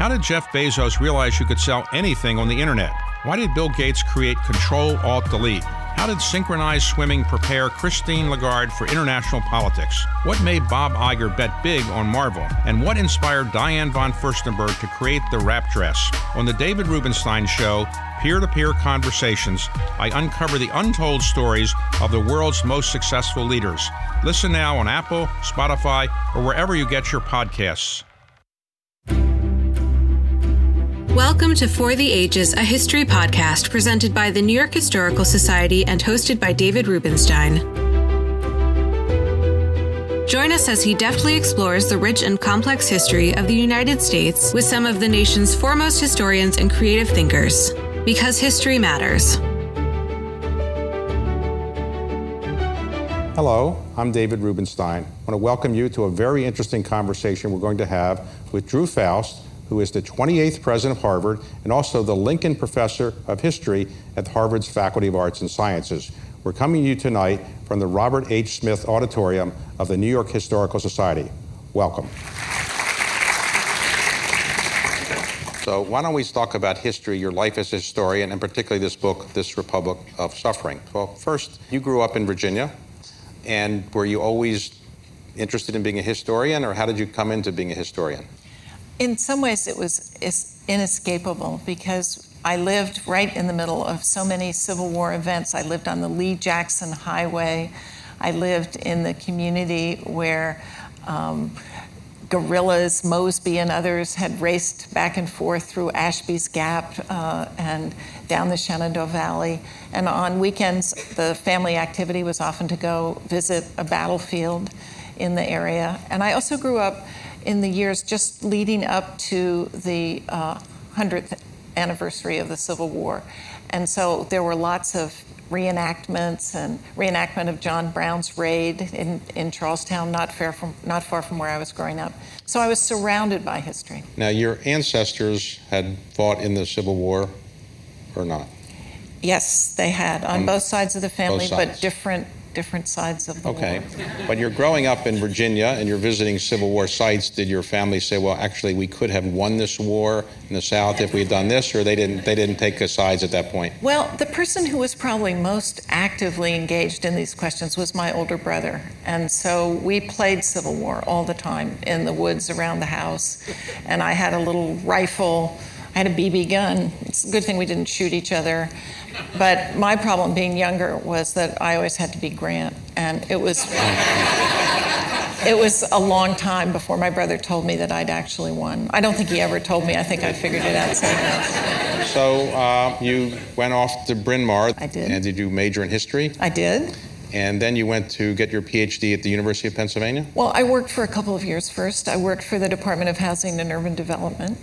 How did Jeff Bezos realize you could sell anything on the internet? Why did Bill Gates create Control Alt Delete? How did synchronized swimming prepare Christine Lagarde for international politics? What made Bob Iger bet big on Marvel? And what inspired Diane von Furstenberg to create the wrap dress? On the David Rubenstein Show, peer to peer conversations, I uncover the untold stories of the world's most successful leaders. Listen now on Apple, Spotify, or wherever you get your podcasts. Welcome to For the Ages, a history podcast presented by the New York Historical Society and hosted by David Rubenstein. Join us as he deftly explores the rich and complex history of the United States with some of the nation's foremost historians and creative thinkers. Because history matters. Hello, I'm David Rubenstein. I want to welcome you to a very interesting conversation we're going to have with Drew Faust who is the 28th president of Harvard and also the Lincoln Professor of History at Harvard's Faculty of Arts and Sciences. We're coming to you tonight from the Robert H. Smith Auditorium of the New York Historical Society. Welcome. So, why don't we talk about history, your life as a historian, and particularly this book, This Republic of Suffering? Well, first, you grew up in Virginia, and were you always interested in being a historian, or how did you come into being a historian? In some ways, it was inescapable because I lived right in the middle of so many Civil War events. I lived on the Lee Jackson Highway. I lived in the community where um, guerrillas, Mosby and others, had raced back and forth through Ashby's Gap uh, and down the Shenandoah Valley. And on weekends, the family activity was often to go visit a battlefield in the area. And I also grew up in the years just leading up to the uh, 100th anniversary of the Civil War. And so there were lots of reenactments and reenactment of John Brown's raid in, in Charlestown, not far, from, not far from where I was growing up. So I was surrounded by history. Now, your ancestors had fought in the Civil War or not? Yes, they had on, on both sides of the family, but different different sides of the okay. war. Okay. But you're growing up in Virginia and you're visiting Civil War sites. Did your family say, well, actually, we could have won this war in the South if we had done this, or they didn't, they didn't take the sides at that point? Well, the person who was probably most actively engaged in these questions was my older brother. And so we played Civil War all the time in the woods around the house. And I had a little rifle. I had a BB gun. It's a good thing we didn't shoot each other. But my problem being younger was that I always had to be Grant, and it was it was a long time before my brother told me that I'd actually won. I don't think he ever told me. I think I figured it out somehow. So uh, you went off to Bryn Mawr. I did. And did you major in history? I did. And then you went to get your PhD at the University of Pennsylvania? Well, I worked for a couple of years first. I worked for the Department of Housing and Urban Development.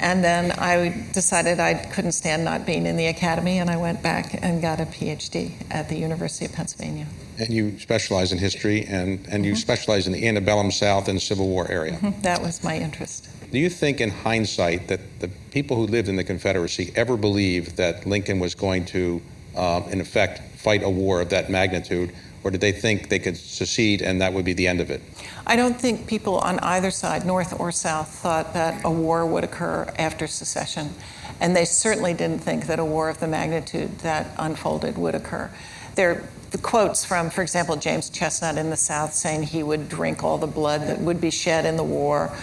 And then I decided I couldn't stand not being in the academy, and I went back and got a PhD at the University of Pennsylvania. And you specialize in history, and, and mm-hmm. you specialize in the antebellum South and Civil War area. Mm-hmm. That was my interest. Do you think, in hindsight, that the people who lived in the Confederacy ever believed that Lincoln was going to, um, in effect, fight a war of that magnitude? Or did they think they could secede and that would be the end of it? I don't think people on either side, North or South, thought that a war would occur after secession. And they certainly didn't think that a war of the magnitude that unfolded would occur. There are the quotes from, for example, James Chesnut in the South saying he would drink all the blood that would be shed in the war,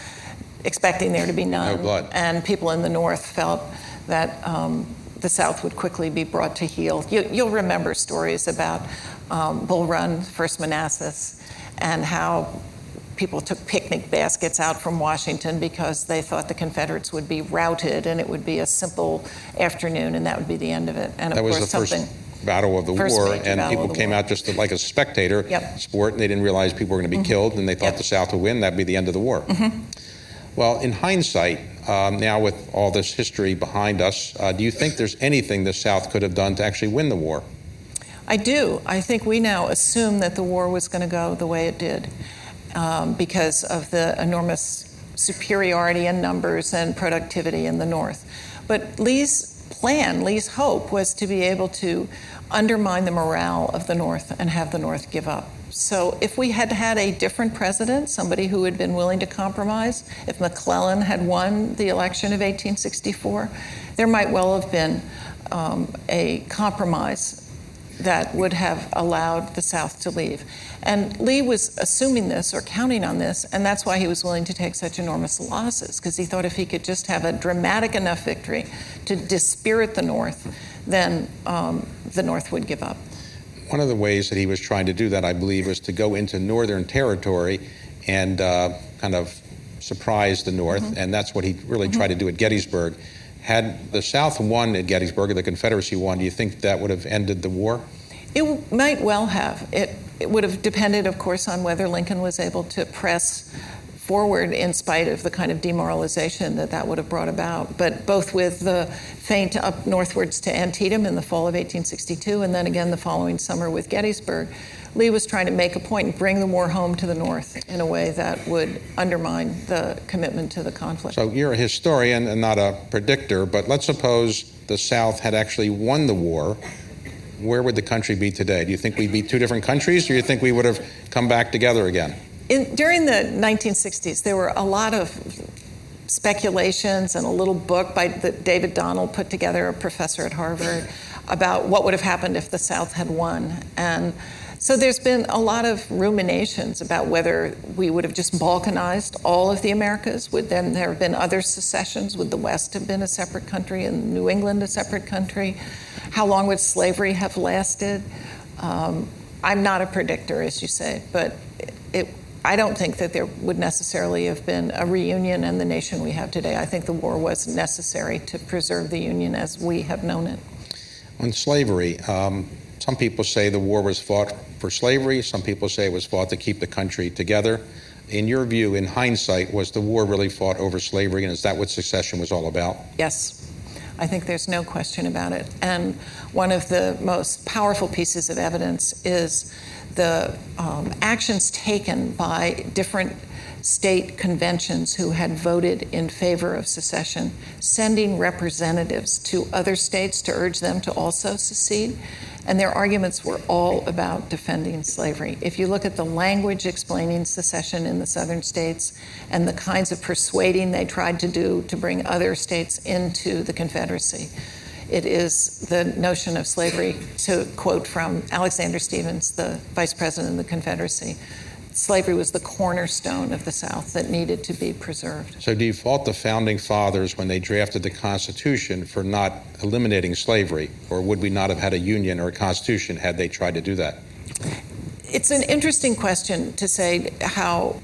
expecting there to be none. No blood. And people in the North felt that um, the South would quickly be brought to heel. You, will remember stories about um, Bull Run, First Manassas, and how people took picnic baskets out from Washington because they thought the Confederates would be routed and it would be a simple afternoon and that would be the end of it. And of that was the first battle of the war, and people came war. out just like a spectator yep. sport, and they didn't realize people were going to be mm-hmm. killed, and they thought yep. the South would win. That'd be the end of the war. Mm-hmm. Well, in hindsight, um, now with all this history behind us, uh, do you think there's anything the South could have done to actually win the war? I do. I think we now assume that the war was going to go the way it did um, because of the enormous superiority in numbers and productivity in the North. But Lee's plan, Lee's hope, was to be able to undermine the morale of the North and have the North give up. So if we had had a different president, somebody who had been willing to compromise, if McClellan had won the election of 1864, there might well have been um, a compromise that would have allowed the South to leave. And Lee was assuming this or counting on this, and that's why he was willing to take such enormous losses, because he thought if he could just have a dramatic enough victory to dispirit the North, then um, the North would give up. One of the ways that he was trying to do that, I believe, was to go into Northern Territory and uh, kind of surprise the North, mm-hmm. and that's what he really mm-hmm. tried to do at Gettysburg. Had the South won at Gettysburg, or the Confederacy won, do you think that would have ended the war? It might well have. It, it would have depended, of course, on whether Lincoln was able to press forward in spite of the kind of demoralization that that would have brought about. But both with the feint up northwards to Antietam in the fall of 1862, and then again the following summer with Gettysburg, Lee was trying to make a point and bring the war home to the North in a way that would undermine the commitment to the conflict. So you're a historian and not a predictor, but let's suppose the South had actually won the war. Where would the country be today? Do you think we'd be two different countries, or do you think we would have come back together again? In, during the 1960s, there were a lot of speculations and a little book by that David Donald put together, a professor at Harvard, about what would have happened if the South had won. And so there's been a lot of ruminations about whether we would have just balkanized all of the Americas. Would then there have been other secessions? Would the West have been a separate country and New England a separate country? How long would slavery have lasted? Um, I'm not a predictor, as you say, but it, I don't think that there would necessarily have been a reunion in the nation we have today. I think the war was necessary to preserve the Union as we have known it. On slavery, um, some people say the war was fought for slavery, some people say it was fought to keep the country together. In your view, in hindsight, was the war really fought over slavery, and is that what secession was all about? Yes. I think there's no question about it. And one of the most powerful pieces of evidence is the um, actions taken by different state conventions who had voted in favor of secession, sending representatives to other states to urge them to also secede. And their arguments were all about defending slavery. If you look at the language explaining secession in the southern states and the kinds of persuading they tried to do to bring other states into the Confederacy, it is the notion of slavery, to quote from Alexander Stephens, the vice president of the Confederacy. Slavery was the cornerstone of the South that needed to be preserved. So, do you fault the founding fathers when they drafted the Constitution for not eliminating slavery? Or would we not have had a Union or a Constitution had they tried to do that? It's an interesting question to say how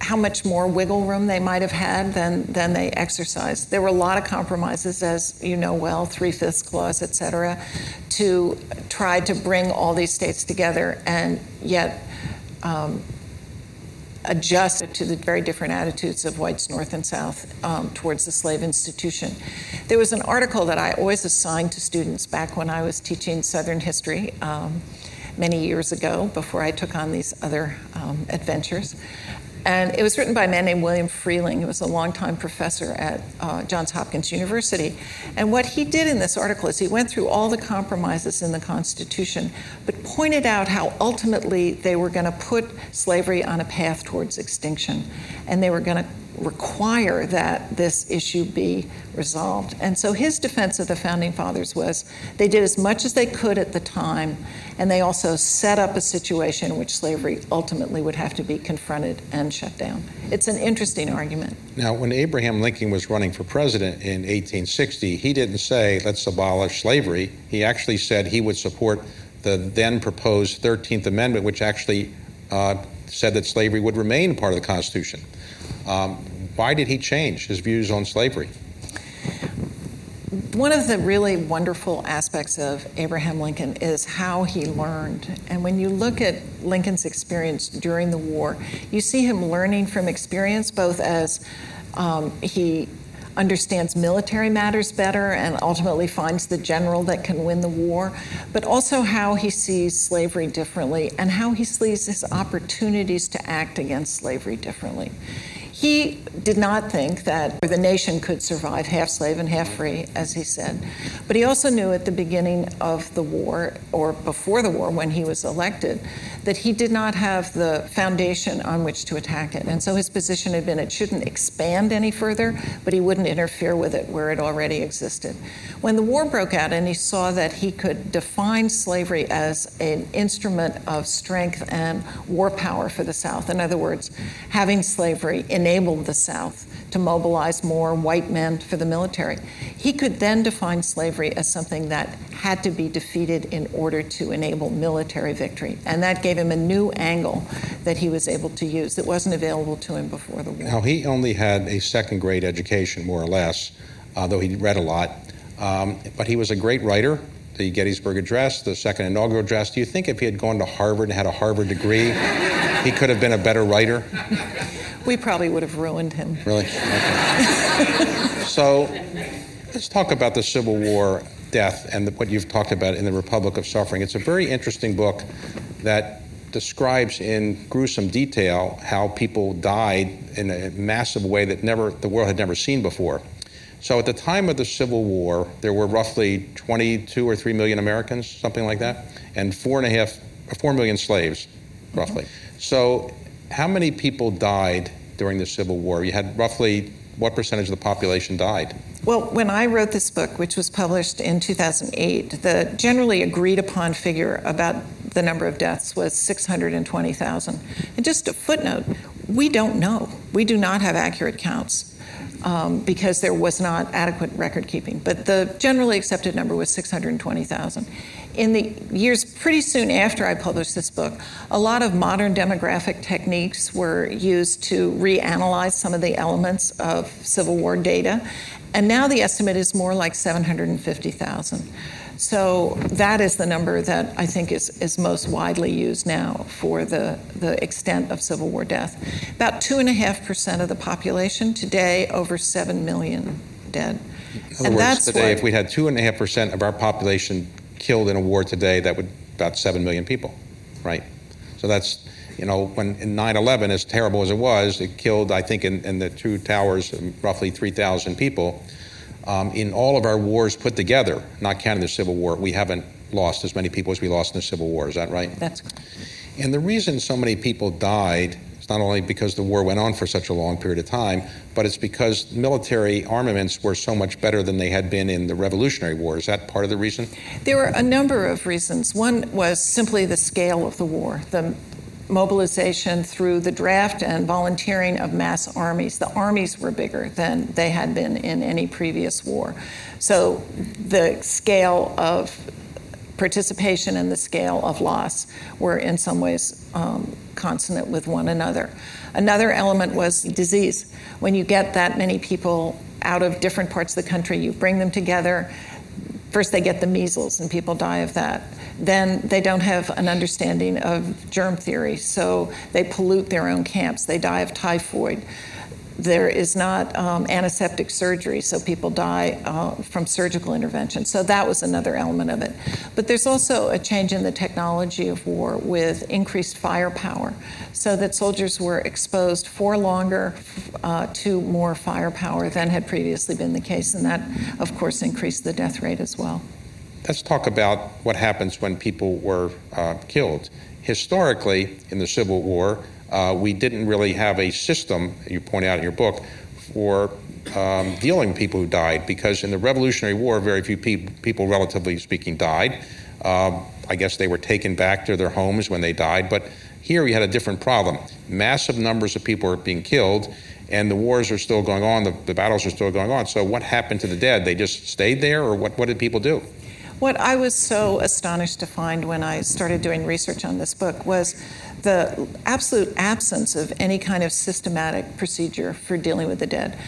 how much more wiggle room they might have had than, than they exercised. There were a lot of compromises, as you know well, three fifths clause, et cetera, to try to bring all these states together and yet um, adjust to the very different attitudes of whites north and south um, towards the slave institution. There was an article that I always assigned to students back when I was teaching Southern history. Um, many years ago, before I took on these other um, adventures. And it was written by a man named William Freehling, who was a longtime professor at uh, Johns Hopkins University. And what he did in this article is he went through all the compromises in the Constitution, but pointed out how ultimately they were going to put slavery on a path towards extinction. And they were going to require that this issue be resolved. And so his defense of the founding fathers was they did as much as they could at the time, and they also set up a situation in which slavery ultimately would have to be confronted and shut down. It's an interesting argument. Now, when Abraham Lincoln was running for president in 1860, he didn't say, let's abolish slavery. He actually said he would support the then proposed 13th Amendment, which actually uh, said that slavery would remain part of the Constitution. Um, why did he change his views on slavery? One of the really wonderful aspects of Abraham Lincoln is how he learned. And when you look at Lincoln's experience during the war, you see him learning from experience, both as um, he understands military matters better and ultimately finds the general that can win the war, but also how he sees slavery differently and how he sees his opportunities to act against slavery differently He did not think that the nation could survive half slave and half free, as he said. But he also knew at the beginning of the war, or before the war when he was elected, that he did not have the foundation on which to attack it. And so his position had been it shouldn't expand any further, but he wouldn't interfere with it where it already existed. When the war broke out and he saw that he could define slavery as an instrument of strength and war power for the South, in other words, having slavery enabled the South to mobilize more white men for the military. He could then define slavery as something that had to be defeated in order to enable military victory. And that gave him a new angle that he was able to use that wasn't available to him before the war. Now, he only had a second grade education, more or less, uh, though he read a lot. Um, but he was a great writer. The Gettysburg Address, the second inaugural address. Do you think if he had gone to Harvard and had a Harvard degree, he could have been a better writer? We probably would have ruined him. Really? Okay. so let's talk about the Civil War death and the, what you've talked about in the Republic of Suffering. It's a very interesting book that describes in gruesome detail how people died in a massive way that never the world had never seen before. So at the time of the Civil War, there were roughly 22 or 3 million Americans, something like that, and four and a half, four million slaves, roughly. Mm-hmm. So how many people died during the Civil War? You had roughly what percentage of the population died? Well, when I wrote this book, which was published in 2008, the generally agreed upon figure about the number of deaths was 620,000. And just a footnote, we don't know. We do not have accurate counts. Um, because there was not adequate record keeping. But the generally accepted number was 620,000 in the years pretty soon after I published this book, a lot of modern demographic techniques were used to reanalyze some of the elements of Civil War data. And now the estimate is more like 750,000. So that is the number that I think is, is most widely used now for the, the extent of Civil War death. About 2.5% of the population, today over 7 million dead. In other and words, today, if we had 2.5% of our population killed in a war today, that would about 7 million people, right? So that's, you know, when in 9 11, as terrible as it was, it killed, I think, in, in the two towers, roughly 3,000 people. Um, in all of our wars put together, not counting the Civil War, we haven't lost as many people as we lost in the Civil War. Is that right? That's correct. And the reason so many people died not only because the war went on for such a long period of time, but it's because military armaments were so much better than they had been in the Revolutionary War. Is that part of the reason? There were a number of reasons. One was simply the scale of the war, the mobilization through the draft and volunteering of mass armies. The armies were bigger than they had been in any previous war. So the scale of participation and the scale of loss were in some ways um, consonant with one another. Another element was disease. When you get that many people out of different parts of the country, you bring them together. First, they get the measles, and people die of that. Then they don't have an understanding of germ theory, so they pollute their own camps. They die of typhoid. There is not um, antiseptic surgery, so people die uh, from surgical intervention. So that was another element of it. But there's also a change in the technology of war with increased firepower, so that soldiers were exposed for longer uh, to more firepower than had previously been the case, and that, of course, increased the death rate as well. Let's talk about what happens when people were uh, killed. Historically, in the Civil War, uh, we didn't really have a system, you point out in your book, for um, dealing with people who died because in the Revolutionary War, very few pe- people, relatively speaking, died. Uh, I guess they were taken back to their homes when they died, but here we had a different problem. Massive numbers of people were being killed, and the wars are still going on, the, the battles are still going on. So, what happened to the dead? They just stayed there, or what, what did people do? What I was so astonished to find when I started doing research on this book was the absolute absence of any kind of systematic procedure for dealing with the dead.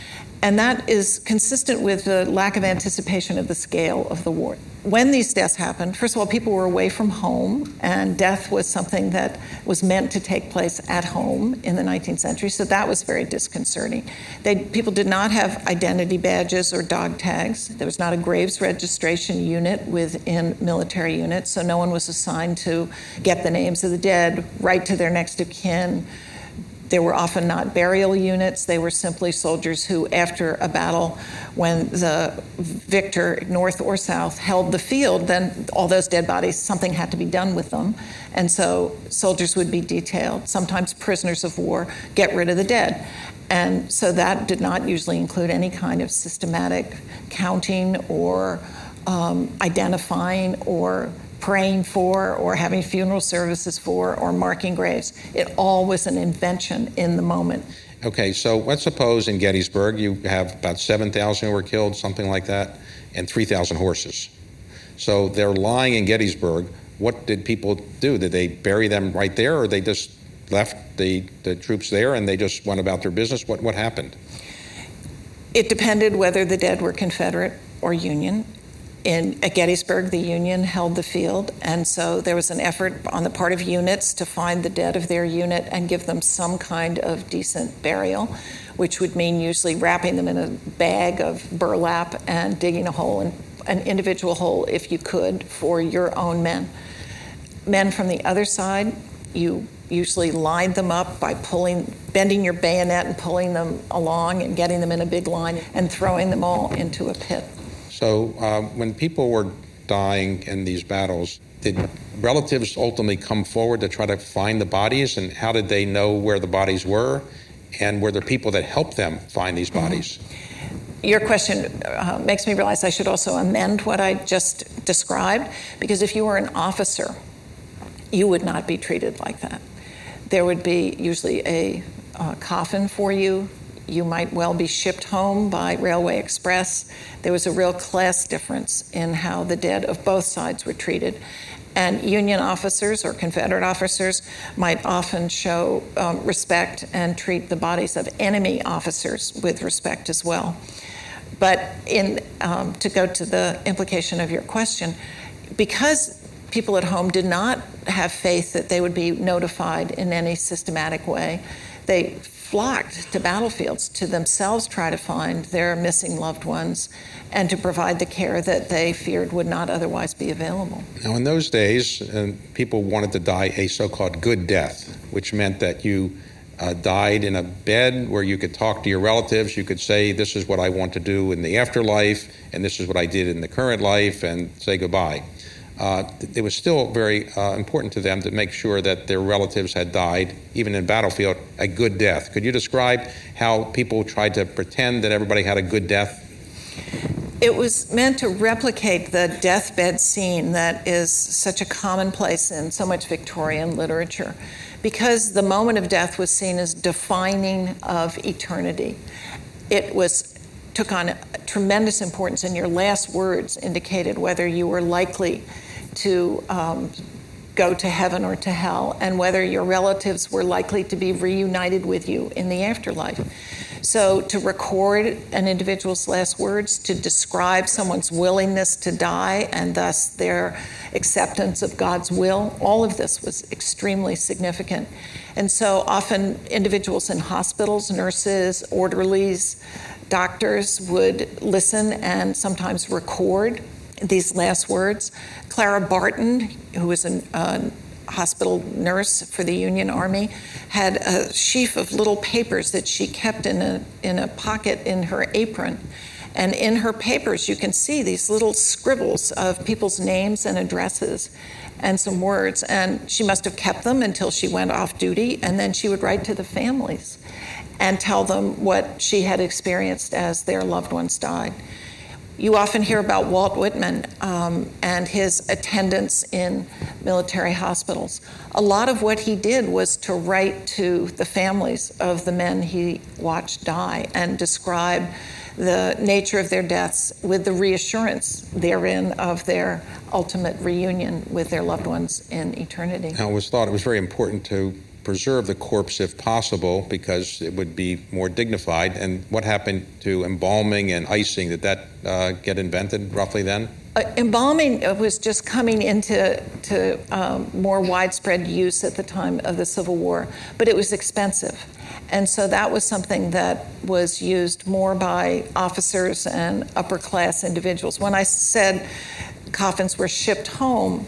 And that is consistent with the lack of anticipation of the scale of the war when these deaths happened, first of all, people were away from home, and death was something that was meant to take place at home in the 19th century, so that was very disconcerting. They, people did not have identity badges or dog tags. There was not a graves registration unit within military units, so no one was assigned to get the names of the dead, write to their next of kin, There were often not burial units, they were simply soldiers who, after a battle, when the victor, north or south, held the field, then all those dead bodies, something had to be done with them. And so soldiers would be detailed, sometimes prisoners of war, get rid of the dead. And so that did not usually include any kind of systematic counting or um, identifying or praying for or having funeral services for or marking graves. It all was an invention in the moment. Okay, so let's suppose in Gettysburg you have about 7,000 who were killed, something like that, and 3,000 horses. So they're lying in Gettysburg. What did people do? Did they bury them right there, or they just left the, the troops there and they just went about their business? What, what happened? It depended whether the dead were Confederate or Union in at Gettysburg, the Union held the field, and so there was an effort on the part of units to find the dead of their unit and give them some kind of decent burial, which would mean usually wrapping them in a bag of burlap and digging a hole, in, an individual hole if you could, for your own men. Men from the other side, you usually lined them up by pulling, bending your bayonet and pulling them along and getting them in a big line and throwing them all into a pit. So uh, when people were dying in these battles, did relatives ultimately come forward to try to find the bodies, and how did they know where the bodies were? And were there people that helped them find these mm-hmm. bodies? Your question uh, makes me realize I should also amend what I just described, because if you were an officer, you would not be treated like that. There would be usually a uh, coffin for you you might well be shipped home by Railway Express. There was a real class difference in how the dead of both sides were treated. And Union officers or Confederate officers might often show um, respect and treat the bodies of enemy officers with respect as well. But in, um, to go to the implication of your question, because people at home did not have faith that they would be notified in any systematic way, they flocked to battlefields to themselves try to find their missing loved ones and to provide the care that they feared would not otherwise be available. Now, in those days, uh, people wanted to die a so called good death, which meant that you uh, died in a bed where you could talk to your relatives. You could say, This is what I want to do in the afterlife, and this is what I did in the current life, and say goodbye uh, it was still very uh, important to them to make sure that their relatives had died, even in battlefield, a good death. Could you describe how people tried to pretend that everybody had a good death? It was meant to replicate the deathbed scene that is such a commonplace in so much Victorian literature, because the moment of death was seen as defining of eternity. It was took on tremendous importance, and your last words indicated whether you were likely to um, go to heaven or to hell, and whether your relatives were likely to be reunited with you in the afterlife. So, to record an individual's last words, to describe someone's willingness to die and thus their acceptance of God's will, all of this was extremely significant. And so, often individuals in hospitals, nurses, orderlies, doctors would listen and sometimes record these last words. Clara Barton, who was a uh, hospital nurse for the Union Army, had a sheaf of little papers that she kept in a, in a pocket in her apron. And in her papers, you can see these little scribbles of people's names and addresses and some words. And she must have kept them until she went off duty, and then she would write to the families and tell them what she had experienced as their loved ones died. You often hear about Walt Whitman um, and his attendance in military hospitals. A lot of what he did was to write to the families of the men he watched die and describe the nature of their deaths with the reassurance therein of their ultimate reunion with their loved ones in eternity. Now, it was thought it was very important to preserve the corpse if possible because it would be more dignified. And what happened to embalming and icing? Did that uh, get invented roughly then? Uh, embalming was just coming into to, um, more widespread use at the time of the Civil War, but it was expensive. And so that was something that was used more by officers and upper class individuals. When I said coffins were shipped home,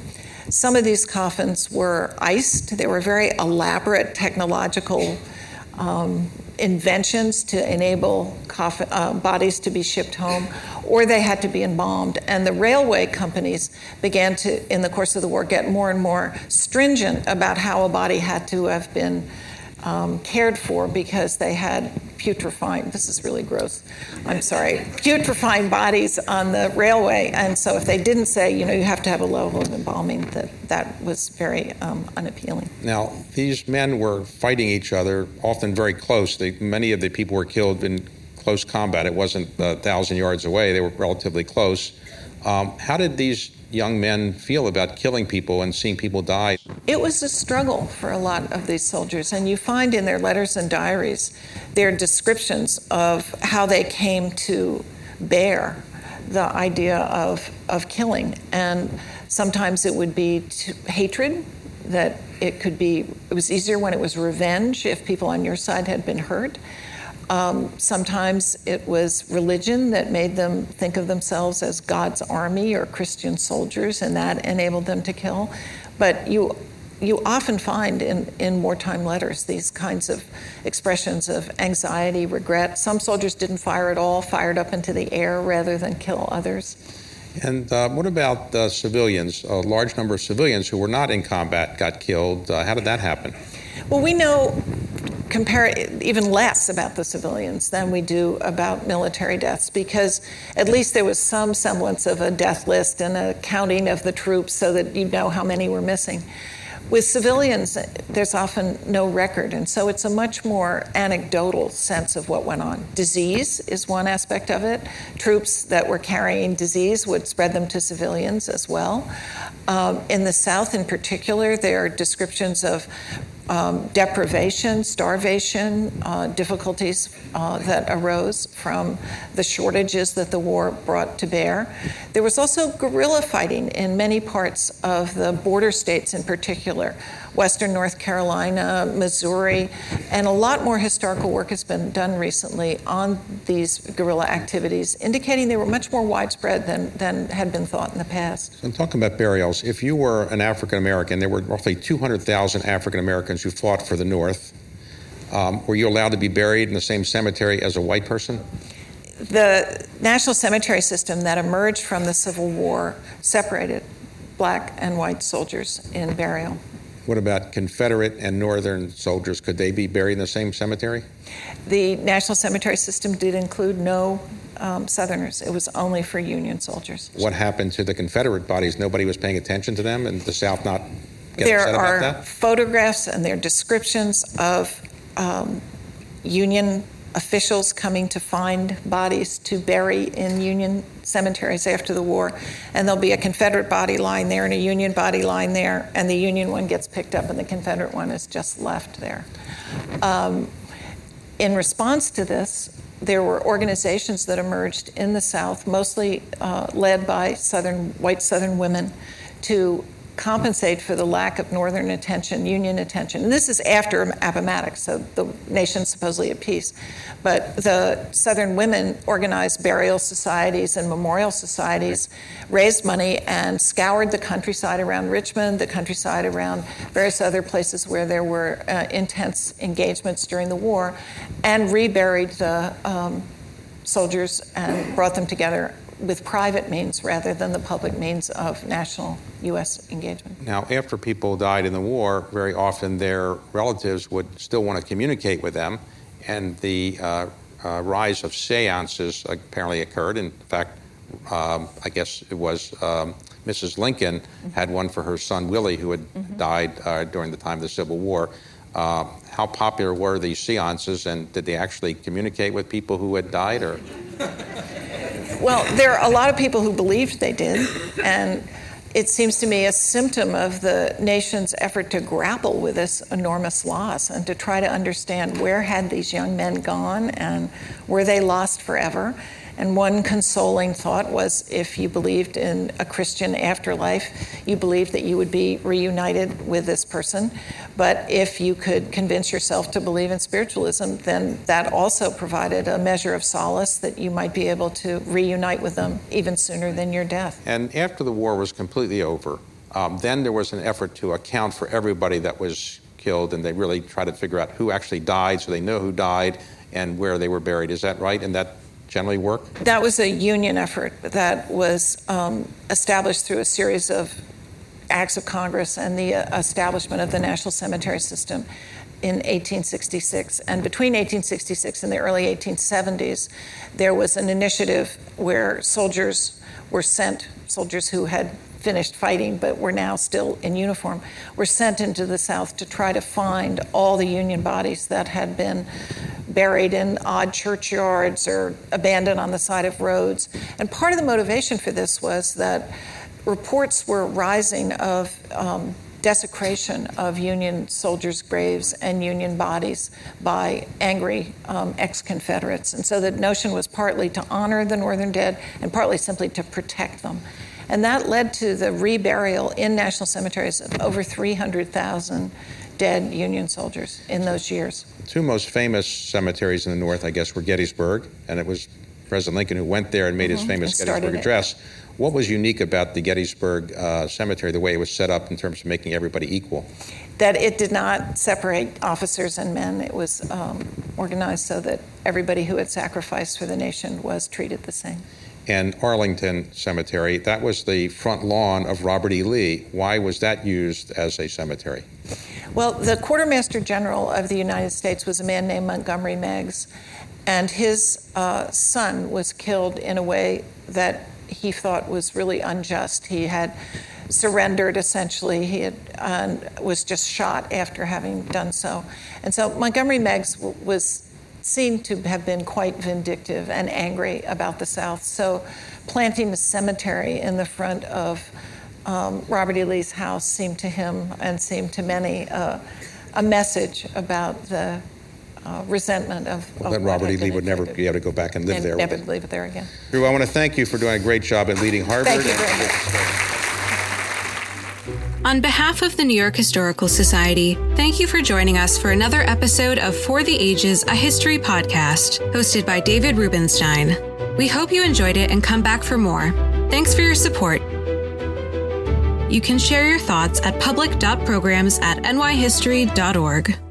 some of these coffins were iced. They were very elaborate technological um, inventions to enable coffin, uh, bodies to be shipped home, or they had to be embalmed. And the railway companies began to, in the course of the war, get more and more stringent about how a body had to have been um, cared for because they had putrefying, this is really gross, I'm sorry, putrefying bodies on the railway. And so if they didn't say, you know, you have to have a level of embalming, that, that was very um, unappealing. Now, these men were fighting each other, often very close. They, many of the people were killed in close combat. It wasn't a thousand yards away, they were relatively close. Um, how did these young men feel about killing people and seeing people die? It was a struggle for a lot of these soldiers, and you find in their letters and diaries their descriptions of how they came to bear the idea of, of killing. And sometimes it would be hatred, that it could be, it was easier when it was revenge if people on your side had been hurt. Um, sometimes it was religion that made them think of themselves as God's army or Christian soldiers, and that enabled them to kill. But you, you often find in, in wartime letters these kinds of expressions of anxiety, regret. Some soldiers didn't fire at all, fired up into the air rather than kill others. And uh, what about uh, civilians? A large number of civilians who were not in combat got killed. Uh, how did that happen? Well, we know compare even less about the civilians than we do about military deaths because at least there was some semblance of a death list and a counting of the troops so that you know how many were missing. With civilians, there's often no record, and so it's a much more anecdotal sense of what went on. Disease is one aspect of it. Troops that were carrying disease would spread them to civilians as well. Um, in the South, in particular, there are descriptions of um, deprivation, starvation, uh, difficulties uh, that arose from the shortages that the war brought to bear. There was also guerrilla fighting in many parts of the border states, in particular. Western North Carolina, Missouri, and a lot more historical work has been done recently on these guerrilla activities, indicating they were much more widespread than, than had been thought in the past. I'm talking about burials. If you were an African American, there were roughly 200,000 African Americans who fought for the North. Um, were you allowed to be buried in the same cemetery as a white person? The national cemetery system that emerged from the Civil War separated black and white soldiers in burial. What about Confederate and Northern soldiers? Could they be buried in the same cemetery? The National Cemetery System did include no um, Southerners. It was only for Union soldiers. What happened to the Confederate bodies? Nobody was paying attention to them, and the South not get there upset are about that? photographs and there are descriptions of um, Union officials coming to find bodies to bury in Union cemeteries after the war. And there'll be a Confederate body lying there and a Union body lying there, and the Union one gets picked up and the Confederate one is just left there. Um, in response to this, there were organizations that emerged in the South, mostly uh, led by Southern white Southern women, to compensate for the lack of Northern attention, Union attention. And this is after Appomattox, so the nation's supposedly at peace. But the Southern women organized burial societies and memorial societies, raised money, and scoured the countryside around Richmond, the countryside around various other places where there were uh, intense engagements during the war, and reburied the um, soldiers and brought them together with private means rather than the public means of national U.S. engagement. Now, after people died in the war, very often their relatives would still want to communicate with them, and the uh, uh, rise of seances apparently occurred. In fact, um, I guess it was um, Mrs. Lincoln mm-hmm. had one for her son Willie, who had mm-hmm. died uh, during the time of the Civil War. Uh, how popular were these seances, and did they actually communicate with people who had died, or? Well, there are a lot of people who believed they did, and it seems to me a symptom of the nation's effort to grapple with this enormous loss and to try to understand where had these young men gone and were they lost forever and one consoling thought was if you believed in a Christian afterlife, you believed that you would be reunited with this person. But if you could convince yourself to believe in spiritualism, then that also provided a measure of solace that you might be able to reunite with them even sooner than your death. And after the war was completely over, um, then there was an effort to account for everybody that was killed, and they really try to figure out who actually died so they know who died and where they were buried. Is that right? And that generally work? That was a union effort that was um, established through a series of acts of Congress and the uh, establishment of the National Cemetery System in 1866. And between 1866 and the early 1870s, there was an initiative where soldiers were sent, soldiers who had finished fighting but were now still in uniform, were sent into the South to try to find all the Union bodies that had been buried in odd churchyards or abandoned on the side of roads. And part of the motivation for this was that reports were rising of um, desecration of Union soldiers' graves and Union bodies by angry um, ex Confederates. And so the notion was partly to honor the Northern dead and partly simply to protect them. And that led to the reburial in national cemeteries of over 300,000 dead Union soldiers in those years. Two most famous cemeteries in the North, I guess, were Gettysburg, and it was President Lincoln who went there and made mm-hmm. his famous Gettysburg Address. It. What was unique about the Gettysburg uh, Cemetery, the way it was set up in terms of making everybody equal? That it did not separate officers and men. It was um, organized so that everybody who had sacrificed for the nation was treated the same. And Arlington Cemetery, that was the front lawn of Robert E. Lee. Why was that used as a cemetery? Well, the Quartermaster General of the United States was a man named Montgomery Meigs, and his uh, son was killed in a way that he thought was really unjust. He had surrendered essentially. He had, uh, was just shot after having done so. And so Montgomery Meigs w- was seen to have been quite vindictive and angry about the South. So planting a cemetery in the front of um, Robert E. Lee's house seemed to him and seemed to many uh, a message about the uh, resentment of, of that Robert E. Lee would never be able to go back and live and there. Never live there again. Drew, I want to thank you for doing a great job at leading Harvard. Thank you. On behalf of the New York Historical Society, thank you for joining us for another episode of For the Ages, a history podcast, hosted by David Rubenstein. We hope you enjoyed it and come back for more. Thanks for your support. You can share your thoughts at public.programs at nyhistory.org.